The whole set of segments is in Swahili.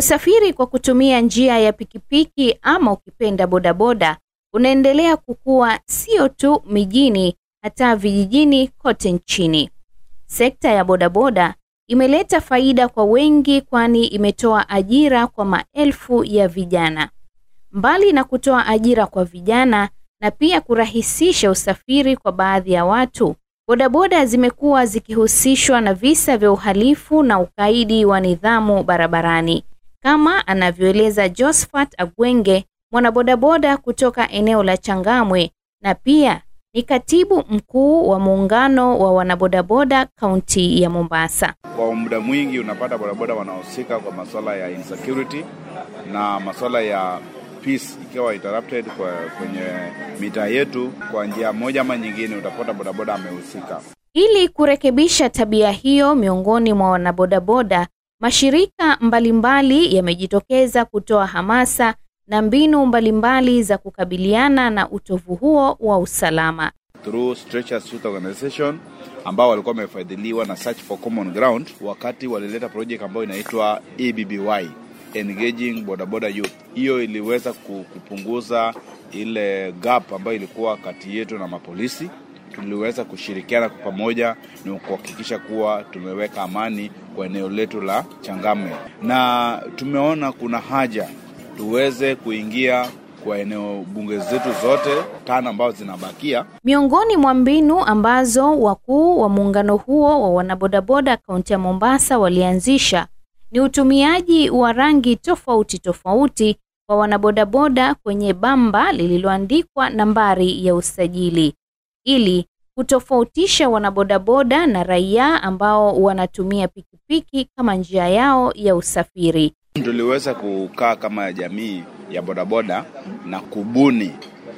Usafiri kwa kutumia njia ya pikipiki ama ukipenda bodaboda unaendelea kukua sio tu mijini, hata vijijini kote nchini. Sekta ya bodaboda imeleta faida kwa wengi, kwani imetoa ajira kwa maelfu ya vijana. Mbali na kutoa ajira kwa vijana na pia kurahisisha usafiri kwa baadhi ya watu, bodaboda zimekuwa zikihusishwa na visa vya uhalifu na ukaidi wa nidhamu barabarani, kama anavyoeleza Josephat Agwenge, mwanabodaboda kutoka eneo la Changamwe na pia ni katibu mkuu wa muungano wa wanabodaboda kaunti ya Mombasa. Kwa muda mwingi unapata bodaboda wanahusika kwa masuala ya insecurity na masuala ya peace ikiwa interrupted kwa kwenye mitaa yetu, kwa njia moja ama nyingine, utapata bodaboda amehusika. Ili kurekebisha tabia hiyo miongoni mwa wanabodaboda, mashirika mbalimbali yamejitokeza kutoa hamasa na mbinu mbalimbali za kukabiliana na utovu huo wa usalama. Through Stretchers Youth Organization ambao walikuwa wamefadhiliwa na Search for Common Ground, wakati walileta project ambayo inaitwa EBBY Engaging Bodaboda Youth. Hiyo iliweza kupunguza ile gap ambayo ilikuwa kati yetu na mapolisi. Tuliweza kushirikiana kwa pamoja na kuhakikisha kuwa tumeweka amani kwa eneo letu la Changame, na tumeona kuna haja tuweze kuingia kwa eneo bunge zetu zote tano ambazo zinabakia. Miongoni mwa mbinu ambazo wakuu wa muungano huo wa wanabodaboda kaunti ya Mombasa walianzisha ni utumiaji wa rangi tofauti tofauti kwa wanabodaboda kwenye bamba lililoandikwa nambari ya usajili ili kutofautisha wanabodaboda na raia ambao wanatumia pikipiki kama njia yao ya usafiri. Tuliweza kukaa kama jamii ya bodaboda na kubuni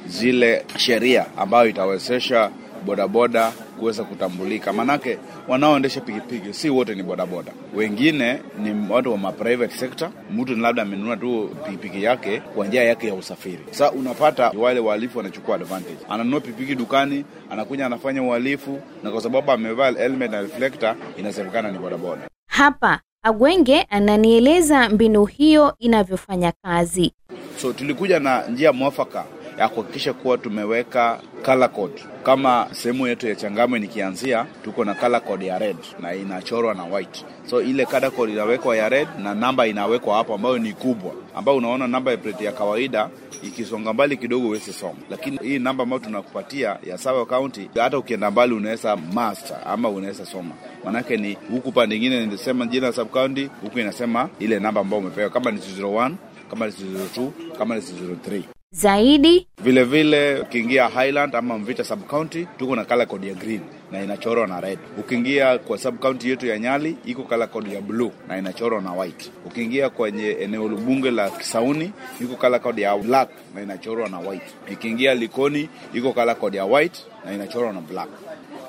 zile sheria ambayo itawezesha bodaboda kuweza kutambulika. Manake wanaoendesha pikipiki si wote ni bodaboda, wengine ni watu wa private sector. Mtu labda amenunua tu pikipiki yake kwa njia yake ya usafiri. Sasa unapata wale wahalifu wanachukua advantage, ananunua pikipiki dukani, anakuja anafanya uhalifu, na kwa sababu amevaa helmet na reflector, inasemekana ni bodaboda. Hapa Agwenge ananieleza mbinu hiyo inavyofanya kazi. So tulikuja na njia mwafaka ya kuhakikisha kuwa tumeweka color code. Kama sehemu yetu ya Changamwe nikianzia, tuko na color code ya red na inachorwa na white. So ile color code inawekwa ya red na namba inawekwa hapo, ambayo ni kubwa, ambayo unaona namba ya plate ya kawaida ikisonga mbali kidogo huwezi soma, lakini hii namba ambayo tunakupatia ya Savo County, hata ukienda mbali unaweza master ama unaweza soma. Manake ni huku pande ingine inasema jina sub county, huku inasema ile namba ambayo umepewa, kama ni 01 kama ni 02 kama ni 03 zaidi Vilevile vile ukiingia Highland ama Mvita sub county tuko na color code ya green na inachorwa na red. Ukiingia kwa sub county yetu ya Nyali iko color code ya blue na inachorwa na white. Ukiingia kwenye eneo bunge la Kisauni iko color code ya black na inachorwa na white. Ukiingia Likoni iko color code ya white na inachorwa na black.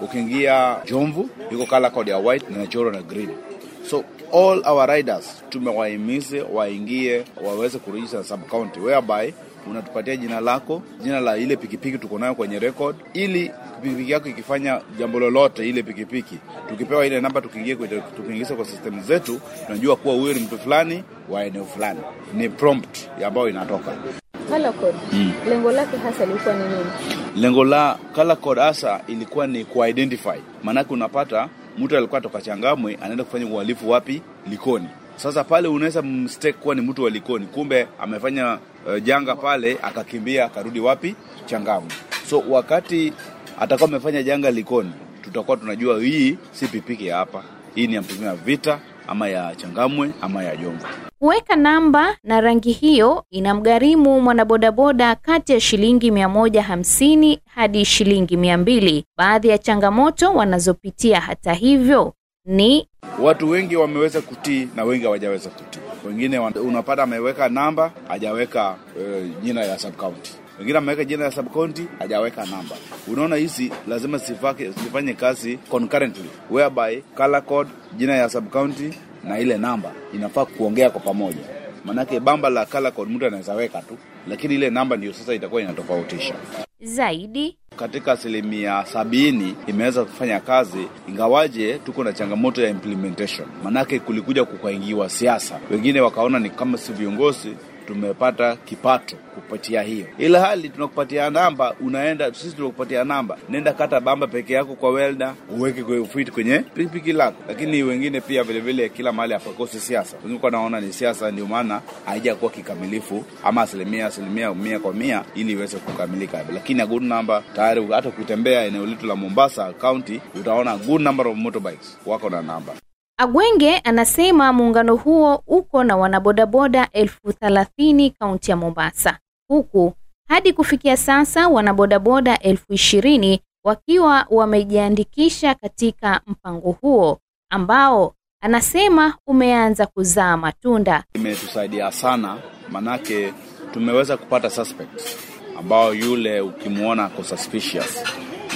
Ukiingia Jomvu iko color code ya white na inachorwa na green. So all our riders tumewahimize waingie waweze kurejista sub county whereby unatupatia jina lako, jina la ile pikipiki tuko nayo kwenye record, ili pikipiki yako ikifanya jambo lolote, ile pikipiki tukipewa ile namba, tukiingia tukiingiza kwa system zetu, tunajua kuwa huyo ni mtu fulani wa eneo fulani. Ni prompt ambayo inatoka Color code. Mm. Lengo lake hasa lilikuwa ni nini? Lengo la color code hasa ilikuwa ni kuidentify, maanake unapata mtu alikuwa toka Changamwe anaenda kufanya uhalifu wapi? Likoni. Sasa pale unaweza mstake kuwa ni mtu wa Likoni, kumbe amefanya uh, janga pale akakimbia akarudi wapi? Changamwe. So wakati atakuwa amefanya janga Likoni, tutakuwa tunajua hii si pikipiki ya hapa, hii ni ya mpimia Vita ama ya Changamwe ama ya Jomvu. Kuweka namba na rangi hiyo inamgharimu mwanabodaboda kati ya shilingi mia moja hamsini hadi shilingi mia mbili. Baadhi ya changamoto wanazopitia hata hivyo ni watu wengi wameweza kutii na wengi hawajaweza kutii. Wengine unapata ameweka namba hajaweka uh, jina ya subcounty wengine ameweka jina ya subcounty hajaweka namba. Unaona, hizi lazima sifake, sifanye kazi concurrently whereby color code, jina ya subcounty na ile namba inafaa kuongea kwa pamoja. Manake bamba la color code mtu anaweza weka tu, lakini ile namba ndio sasa itakuwa inatofautisha zaidi. Katika asilimia sabini imeweza kufanya kazi, ingawaje tuko na changamoto ya implementation, manake kulikuja kukaingiwa siasa, wengine wakaona ni kama si viongozi tumepata kipato kupatia hiyo, ila hali tunakupatia namba, unaenda sisi tunakupatia namba, nenda kata bamba peke yako kwa welda, uweke kwe fit kwenye pikipiki lako. Lakini wengine pia vile vile, kila mahali hapakosi siasa, wengine naona ni siasa, ndio maana haijakuwa kikamilifu ama asilimia asilimia mia kwa mia ili iweze kukamilika, lakini good number tayari. Hata ukitembea eneo letu la Mombasa County utaona good number of motorbikes wako na namba. Agwenge anasema muungano huo uko na wanabodaboda elfu thelathini kaunti ya Mombasa, huku hadi kufikia sasa wanabodaboda elfu ishirini wakiwa wamejiandikisha katika mpango huo ambao anasema umeanza kuzaa matunda. Imetusaidia sana, manake tumeweza kupata suspect ambao yule ukimwona ako suspicious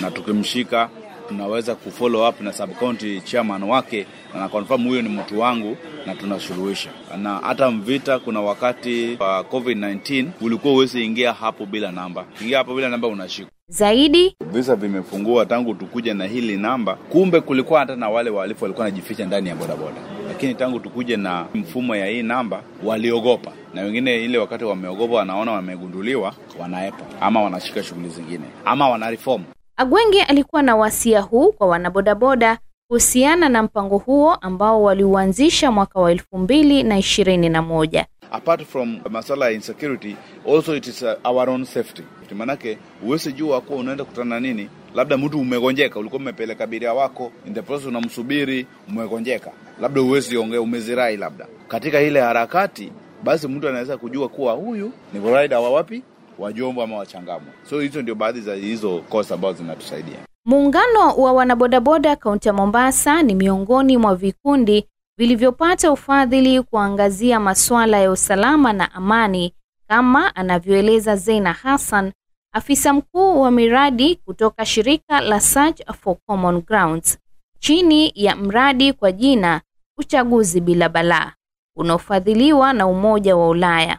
na tukimshika tunaweza kufollow up na subcounty chairman wake na confirm huyo ni mtu wangu na tunasuluhisha. Na hata Mvita, kuna wakati wa uh, COVID-19 ulikuwa uwezi ingia hapo bila namba, ingia hapo bila namba unashikwa. Zaidi Visa vimefungua tangu tukuja na hili namba. Kumbe kulikuwa hata na wale wahalifu walikuwa wanajificha ndani ya bodaboda, lakini tangu tukuje na mfumo ya hii namba waliogopa, na wengine ile wakati wameogopa, wanaona wamegunduliwa, wanaepa ama wanashika shughuli zingine ama wana reform. Agwenge alikuwa na wasia huu kwa wanabodaboda kuhusiana na mpango huo ambao waliuanzisha mwaka wa elfu mbili na ishirini na moja. Apart from masala ya insecurity also it is uh, our own safety. Manake huwezi jua kuwa unaenda kutana nini, labda mtu umegonjeka, ulikuwa umepeleka abiria wako in the process, unamsubiri umegonjeka, labda huwezi ongea, umezirai labda katika ile harakati, basi mtu anaweza kujua kuwa huyu ni rider wa wapi wa Jombo ama Wachangamwe. So hizo ndio baadhi za hizo kosa ambazo zinatusaidia. Muungano wa wanabodaboda kaunti ya Mombasa ni miongoni mwa vikundi vilivyopata ufadhili kuangazia masuala ya usalama na amani, kama anavyoeleza Zeina Hassan, afisa mkuu wa miradi kutoka shirika la Search for Common Grounds, chini ya mradi kwa jina Uchaguzi Bila Balaa, unaofadhiliwa na Umoja wa Ulaya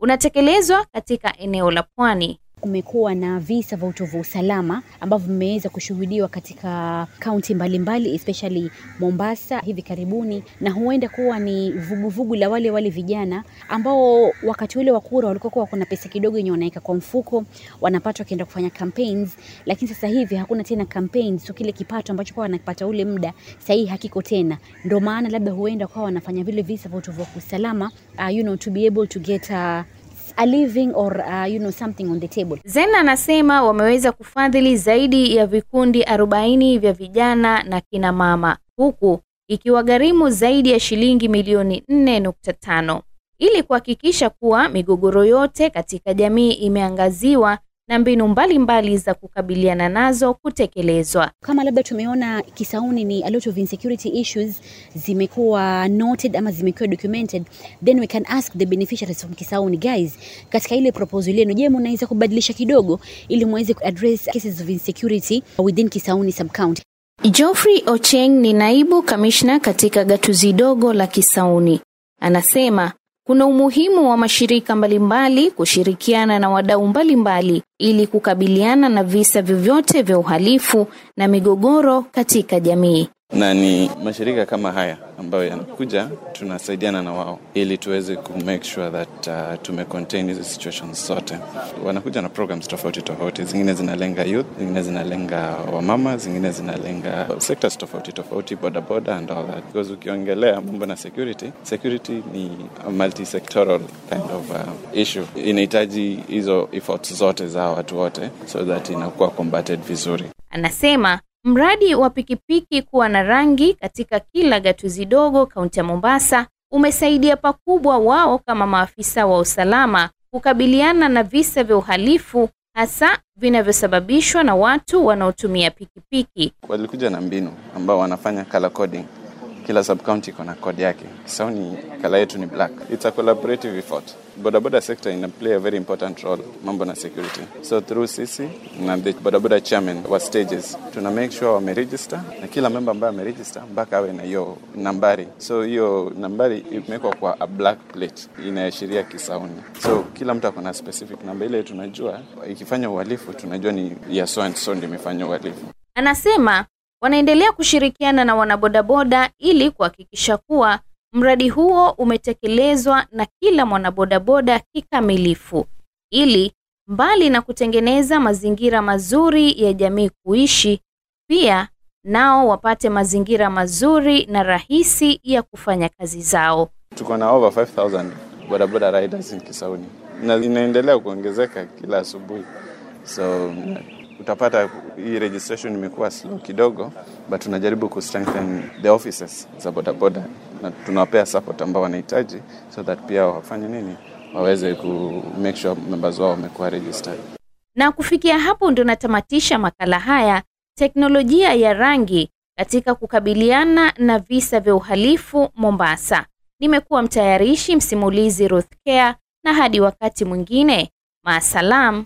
unatekelezwa katika eneo la Pwani. Kumekuwa na visa vya utovu wa usalama ambavyo vimeweza kushuhudiwa katika kaunti mbalimbali especially Mombasa hivi karibuni, na huenda kuwa ni vuguvugu vugu la wale wale vijana ambao wakati ule wa kura walikuwa wako na pesa kidogo yenye wanaweka kwa mfuko, wanapata wakienda kufanya campaigns, lakini sasa hivi hakuna tena campaigns, so kile kipato ambacho kwa wanapata ule muda sasa hii hakiko tena, ndio maana labda huenda kwa wanafanya vile visa vya utovu wa usalama uh, you know, to be able to get uh, a living or uh, you know something on the table. Zen anasema wameweza kufadhili zaidi ya vikundi 40 vya vijana na kina mama huku ikiwagharimu zaidi ya shilingi milioni 4.5 ili kuhakikisha kuwa migogoro yote katika jamii imeangaziwa na mbinu mbalimbali mbali za kukabiliana nazo kutekelezwa. Kama labda tumeona Kisauni ni a lot of insecurity issues zimekuwa noted ama zimekuwa documented, then we can ask the beneficiaries from Kisauni, guys, katika ile proposal yenu, je, mnaweza kubadilisha kidogo ili muweze kuaddress cases of insecurity within Kisauni sub county? Geoffrey Ocheng ni naibu kamishna katika gatuzi dogo la Kisauni. Anasema kuna umuhimu wa mashirika mbalimbali kushirikiana na wadau mbalimbali ili kukabiliana na visa vyovyote vya uhalifu na migogoro katika jamii. Na ni mashirika kama haya ambayo yanakuja tunasaidiana na wao ili tuweze ku make sure that uh, tume contain hizi situations zote. Wanakuja na programs tofauti tofauti, zingine zinalenga youth, zingine zinalenga wamama, zingine zinalenga sectors tofauti tofauti, boda boda and all that, because ukiongelea mambo na security, security ni a multi-sectoral kind of uh, issue, inahitaji hizo efforts zote za watu wote so that inakuwa combated vizuri. Anasema mradi wa pikipiki kuwa na rangi katika kila gatuzi dogo kaunti ya Mombasa umesaidia pakubwa wao kama maafisa wa usalama kukabiliana na visa vya uhalifu hasa vinavyosababishwa na watu wanaotumia pikipiki. walikuja na mbinu ambao wanafanya color coding kila sub county iko na code yake. Kisauni kala yetu ni black. It's a collaborative effort. Bodaboda sector ina play a very important role mambo na security. So through sisi na the bodaboda chairman wa stages tuna make sure wameregister na kila member ambaye ameregister mpaka awe na hiyo nambari. So hiyo nambari imewekwa kwa a black plate inaashiria Kisauni. So kila mtu akona specific namba ile tunajua ikifanya uhalifu tunajua ni ya so and so ndio imefanya uhalifu. Anasema wanaendelea kushirikiana na wanabodaboda ili kuhakikisha kuwa mradi huo umetekelezwa na kila mwanabodaboda kikamilifu, ili mbali na kutengeneza mazingira mazuri ya jamii kuishi, pia nao wapate mazingira mazuri na rahisi ya kufanya kazi zao. Tuko na over 5000 bodaboda riders in Kisauni na inaendelea kuongezeka kila asubuhi, so utapata hii registration imekuwa slow kidogo, but tunajaribu ku strengthen the offices za bodaboda na tunawapea support ambao wanahitaji, so that pia wafanye nini, waweze ku make sure members wao wamekuwa registered. Na kufikia hapo ndo natamatisha makala haya teknolojia ya rangi katika kukabiliana na visa vya uhalifu Mombasa. Nimekuwa mtayarishi msimulizi Ruth Care, na hadi wakati mwingine, maasalam.